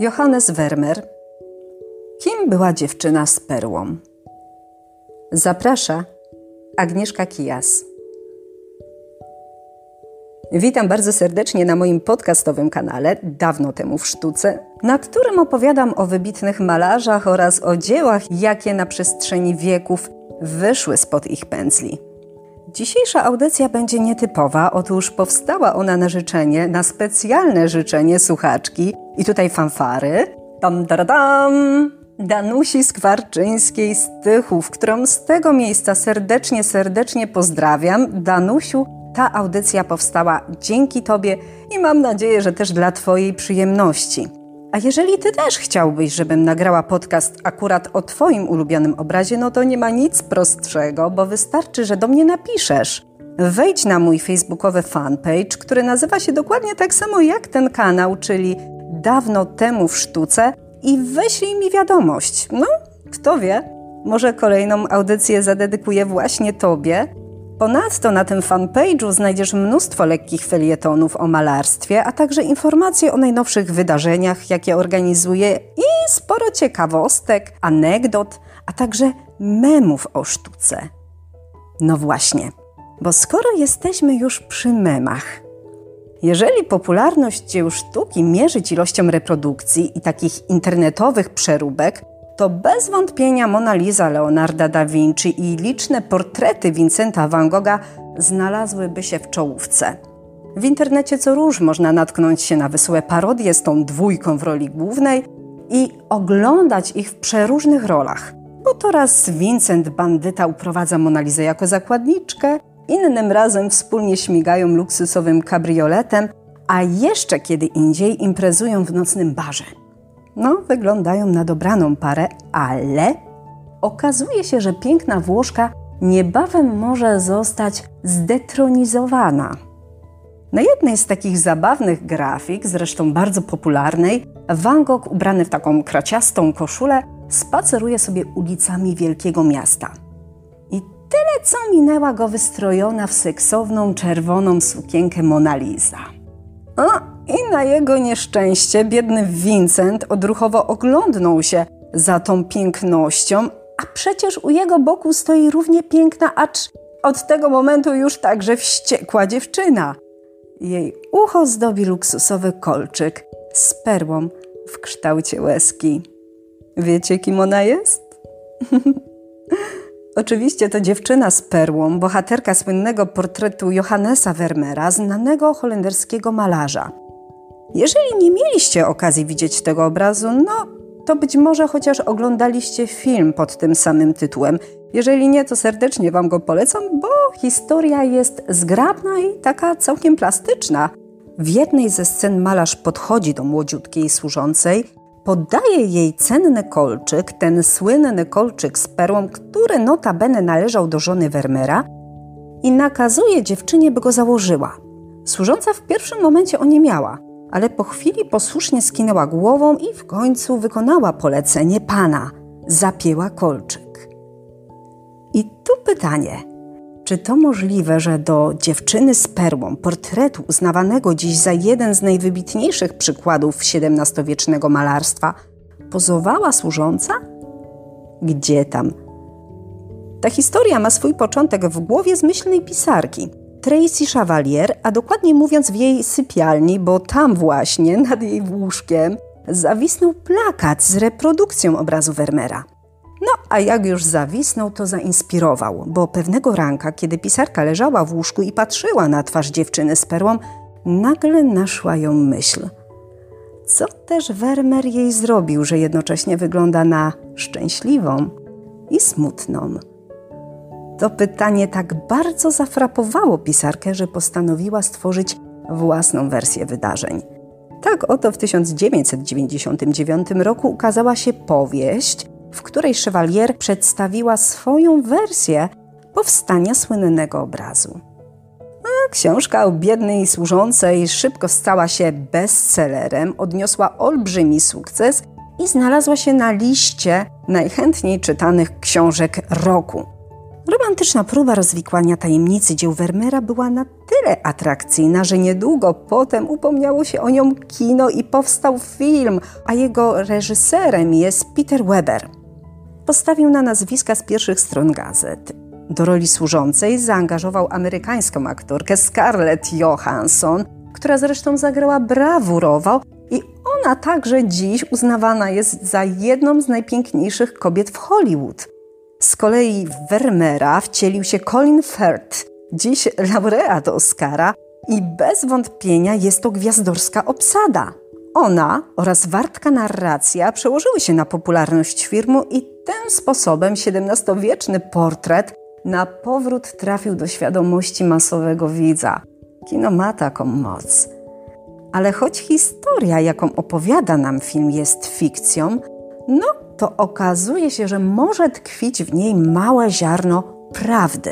Johannes Vermeer. Kim była dziewczyna z perłą? Zaprasza Agnieszka Kijas. Witam bardzo serdecznie na moim podcastowym kanale Dawno temu w sztuce, na którym opowiadam o wybitnych malarzach oraz o dziełach, jakie na przestrzeni wieków wyszły spod ich pędzli. Dzisiejsza audycja będzie nietypowa, otóż powstała ona na życzenie, na specjalne życzenie słuchaczki i tutaj fanfary. Tam, tam, tam. Danusi Skwarczyńskiej z Tychów, którą z tego miejsca serdecznie, serdecznie pozdrawiam. Danusiu, ta audycja powstała dzięki Tobie i mam nadzieję, że też dla Twojej przyjemności. A jeżeli Ty też chciałbyś, żebym nagrała podcast akurat o Twoim ulubionym obrazie, no to nie ma nic prostszego, bo wystarczy, że do mnie napiszesz. Wejdź na mój facebookowy fanpage, który nazywa się dokładnie tak samo jak ten kanał, czyli Dawno temu w sztuce i wyślij mi wiadomość. No, kto wie, może kolejną audycję zadedykuję właśnie Tobie. Ponadto na tym fanpage'u znajdziesz mnóstwo lekkich felietonów o malarstwie, a także informacje o najnowszych wydarzeniach, jakie organizuję i sporo ciekawostek, anegdot, a także memów o sztuce. No właśnie, bo skoro jesteśmy już przy memach, jeżeli popularność dzieł sztuki mierzyć ilością reprodukcji i takich internetowych przeróbek, to bez wątpienia Mona Lisa Leonarda da Vinci i liczne portrety Vincenta van Gogha znalazłyby się w czołówce. W internecie co róż można natknąć się na wesołe parodie z tą dwójką w roli głównej i oglądać ich w przeróżnych rolach. Bo to raz Vincent bandyta uprowadza Monalizę jako zakładniczkę, innym razem wspólnie śmigają luksusowym kabrioletem, a jeszcze kiedy indziej imprezują w nocnym barze. No, wyglądają na dobraną parę, ale okazuje się, że piękna Włoszka niebawem może zostać zdetronizowana. Na jednej z takich zabawnych grafik, zresztą bardzo popularnej, Van Gogh ubrany w taką kraciastą koszulę spaceruje sobie ulicami wielkiego miasta. Tyle co minęła go wystrojona w seksowną czerwoną sukienkę Mona Lisa. O, i na jego nieszczęście biedny Vincent odruchowo oglądnął się za tą pięknością, a przecież u jego boku stoi równie piękna, acz od tego momentu już także wściekła dziewczyna. Jej ucho zdobi luksusowy kolczyk z perłą w kształcie łezki. Wiecie, kim ona jest? Oczywiście to dziewczyna z perłą, bohaterka słynnego portretu Johannesa Vermeera, znanego holenderskiego malarza. Jeżeli nie mieliście okazji widzieć tego obrazu, no to być może chociaż oglądaliście film pod tym samym tytułem. Jeżeli nie, to serdecznie Wam go polecam, bo historia jest zgrabna i taka całkiem plastyczna. W jednej ze scen malarz podchodzi do młodziutkiej służącej, podaje jej cenny kolczyk, ten słynny kolczyk z perłą, który notabene należał do żony Vermeera i nakazuje dziewczynie, by go założyła. Służąca w pierwszym momencie oniemiała – ale po chwili posłusznie skinęła głową i w końcu wykonała polecenie pana. Zapięła kolczyk. I tu pytanie. Czy to możliwe, że do dziewczyny z perłą, portretu uznawanego dziś za jeden z najwybitniejszych przykładów XVII-wiecznego malarstwa, pozowała służąca? Gdzie tam? Ta historia ma swój początek w głowie zmyślnej pisarki – Tracy Chevalier, a dokładnie mówiąc w jej sypialni, bo tam właśnie, nad jej łóżkiem, zawisnął plakat z reprodukcją obrazu Vermeera. No, a jak już zawisnął, to zainspirował, bo pewnego ranka, kiedy pisarka leżała w łóżku i patrzyła na twarz dziewczyny z perłą, nagle naszła ją myśl. Co też Vermeer jej zrobił, że jednocześnie wygląda na szczęśliwą i smutną? To pytanie tak bardzo zafrapowało pisarkę, że postanowiła stworzyć własną wersję wydarzeń. Tak oto w 1999 roku ukazała się powieść, w której Chevalier przedstawiła swoją wersję powstania słynnego obrazu. A książka o biednej służącej szybko stała się bestsellerem, odniosła olbrzymi sukces i znalazła się na liście najchętniej czytanych książek roku. Romantyczna próba rozwikłania tajemnicy dzieł Vermeera była na tyle atrakcyjna, że niedługo potem upomniało się o nią kino i powstał film, a jego reżyserem jest Peter Weber. Postawił na nazwiska z pierwszych stron gazet. Do roli służącej zaangażował amerykańską aktorkę Scarlett Johansson, która zresztą zagrała brawurowo i ona także dziś uznawana jest za jedną z najpiękniejszych kobiet w Hollywood. Z kolei w Vermeera wcielił się Colin Firth, dziś laureat Oscara i bez wątpienia jest to gwiazdorska obsada. Ona oraz wartka narracja przełożyły się na popularność filmu i tym sposobem XVII-wieczny portret na powrót trafił do świadomości masowego widza. Kino ma taką moc. Ale choć historia, jaką opowiada nam film, jest fikcją, no to okazuje się, że może tkwić w niej małe ziarno prawdy.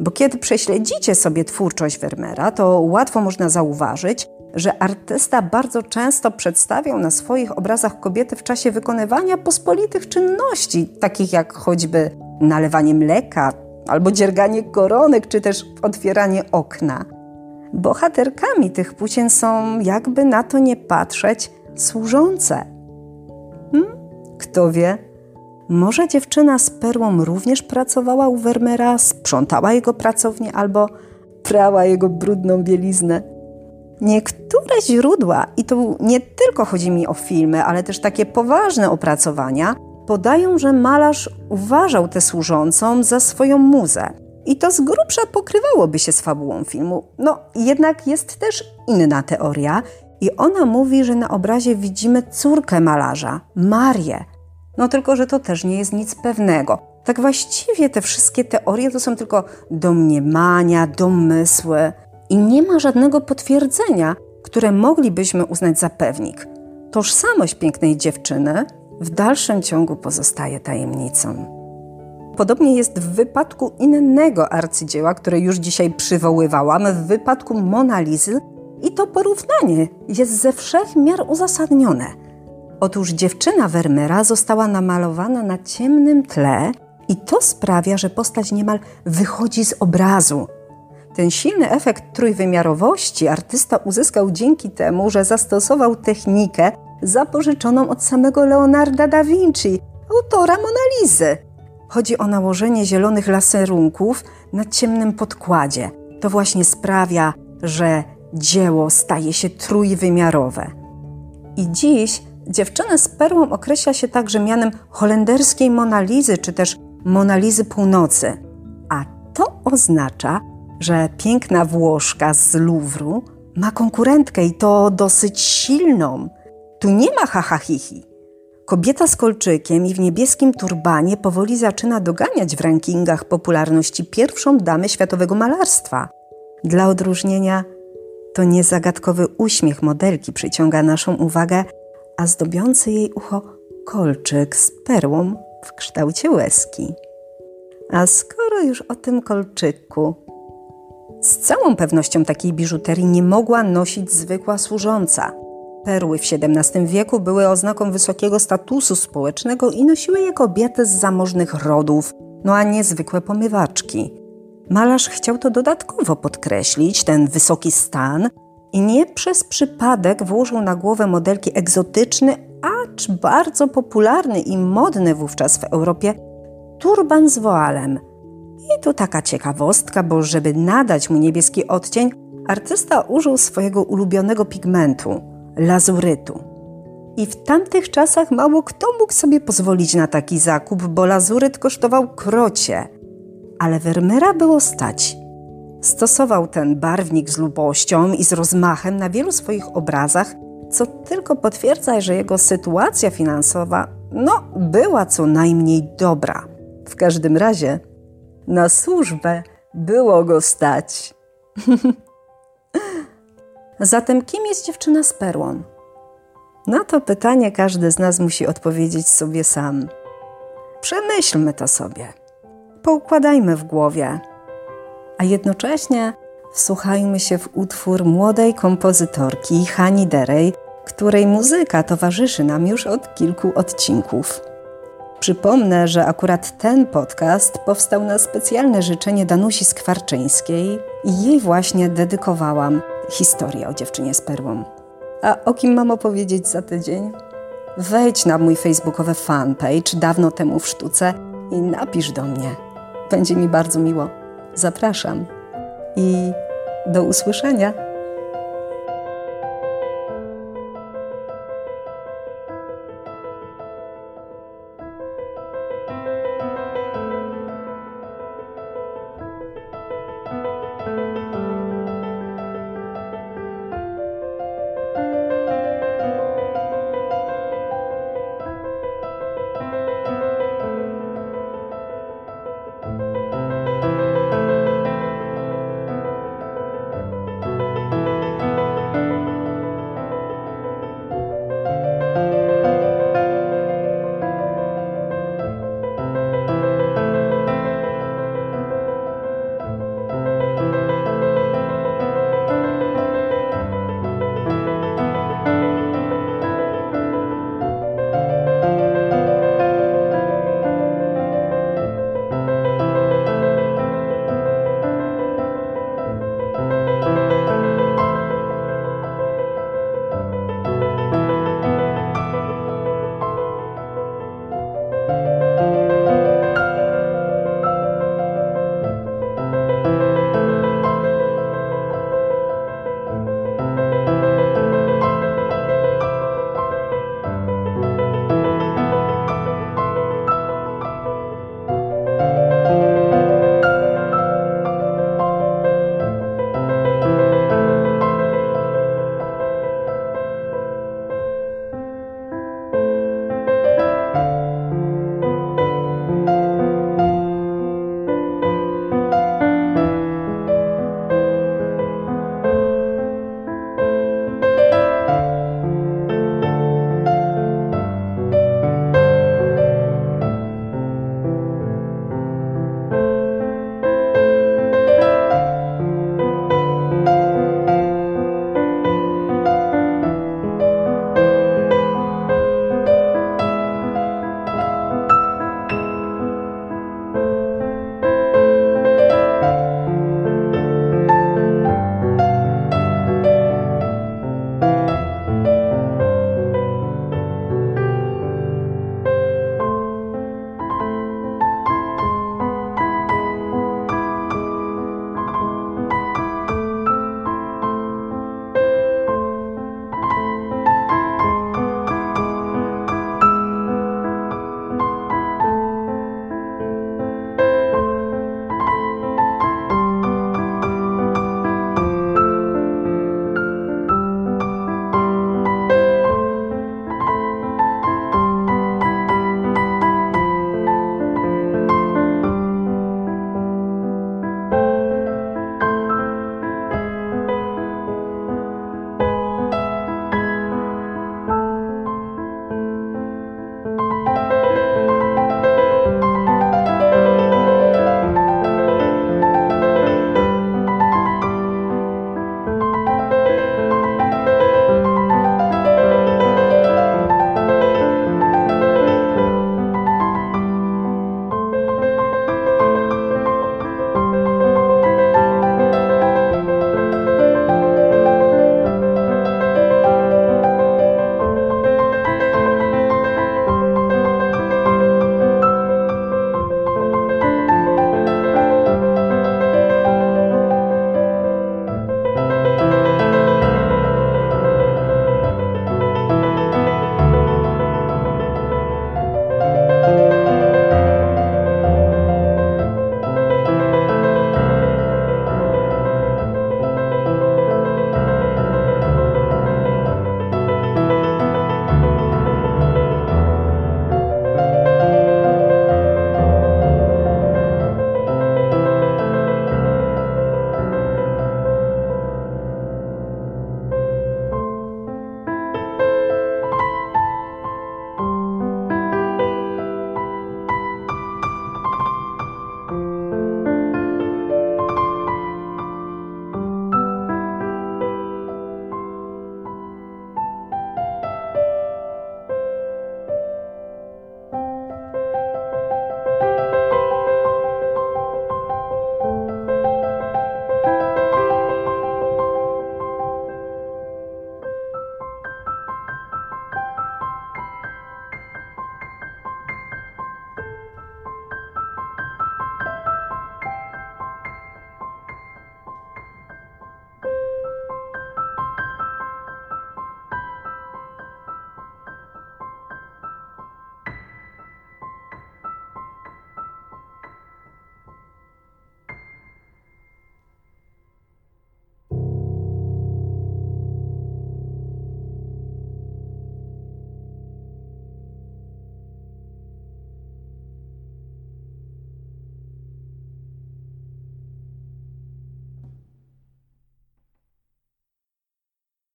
Bo kiedy prześledzicie sobie twórczość Vermeera, to łatwo można zauważyć, że artysta bardzo często przedstawiał na swoich obrazach kobiety w czasie wykonywania pospolitych czynności, takich jak choćby nalewanie mleka, albo dzierganie koronek, czy też otwieranie okna. Bohaterkami tych płócien są, jakby na to nie patrzeć, służące. Hmm? Kto wie? Może dziewczyna z perłą również pracowała u Vermeera, sprzątała jego pracownię albo prała jego brudną bieliznę. Niektóre źródła, i tu nie tylko chodzi mi o filmy, ale też takie poważne opracowania, podają, że malarz uważał tę służącą za swoją muzę. I to z grubsza pokrywałoby się z fabułą filmu. No, jednak jest też inna teoria, i ona mówi, że na obrazie widzimy córkę malarza, Marię. No tylko, że to też nie jest nic pewnego. Tak właściwie te wszystkie teorie to są tylko domniemania, domysły i nie ma żadnego potwierdzenia, które moglibyśmy uznać za pewnik. Tożsamość pięknej dziewczyny w dalszym ciągu pozostaje tajemnicą. Podobnie jest w wypadku innego arcydzieła, które już dzisiaj przywoływałam, w wypadku Monalizy, i to porównanie jest ze wszech miar uzasadnione. Otóż dziewczyna Vermeera została namalowana na ciemnym tle i to sprawia, że postać niemal wychodzi z obrazu. Ten silny efekt trójwymiarowości artysta uzyskał dzięki temu, że zastosował technikę zapożyczoną od samego Leonarda da Vinci, autora Monalizy. Chodzi o nałożenie zielonych laserunków na ciemnym podkładzie. To właśnie sprawia, że dzieło staje się trójwymiarowe. I dziś dziewczynę z perłą określa się także mianem holenderskiej Monalizy czy też Monalizy Północy. A to oznacza, że piękna Włoszka z Louvru ma konkurentkę i to dosyć silną. Tu nie ma hahahihi. Kobieta z kolczykiem i w niebieskim turbanie powoli zaczyna doganiać w rankingach popularności pierwszą damę światowego malarstwa. Dla odróżnienia to nie zagadkowy uśmiech modelki przyciąga naszą uwagę, a zdobiący jej ucho kolczyk z perłą w kształcie łezki. A skoro już o tym kolczyku, z całą pewnością takiej biżuterii nie mogła nosić zwykła służąca. Perły w XVII wieku były oznaką wysokiego statusu społecznego i nosiły je kobiety z zamożnych rodów, no a nie zwykłe pomywaczki. Malarz chciał to dodatkowo podkreślić, ten wysoki stan, i nie przez przypadek włożył na głowę modelki egzotyczny, acz bardzo popularny i modny wówczas w Europie turban z woalem. I tu taka ciekawostka, bo żeby nadać mu niebieski odcień, artysta użył swojego ulubionego pigmentu lazurytu. I w tamtych czasach mało kto mógł sobie pozwolić na taki zakup, bo lazuryt kosztował krocie. Ale Vermeera było stać. Stosował ten barwnik z lubością i z rozmachem na wielu swoich obrazach, co tylko potwierdza, że jego sytuacja finansowa, no, była co najmniej dobra. W każdym razie na służbę było go stać. Zatem kim jest dziewczyna z perłą? Na to pytanie każdy z nas musi odpowiedzieć sobie sam. Przemyślmy to sobie. Poukładajmy w głowie. A jednocześnie wsłuchajmy się w utwór młodej kompozytorki Hani Derej, której muzyka towarzyszy nam już od kilku odcinków. Przypomnę, że akurat ten podcast powstał na specjalne życzenie Danusi Skwarczyńskiej i jej właśnie dedykowałam historię o dziewczynie z perłą. A o kim mam opowiedzieć za tydzień? Wejdź na mój facebookowy fanpage dawno temu w sztuce i napisz do mnie. Będzie mi bardzo miło. Zapraszam i do usłyszenia.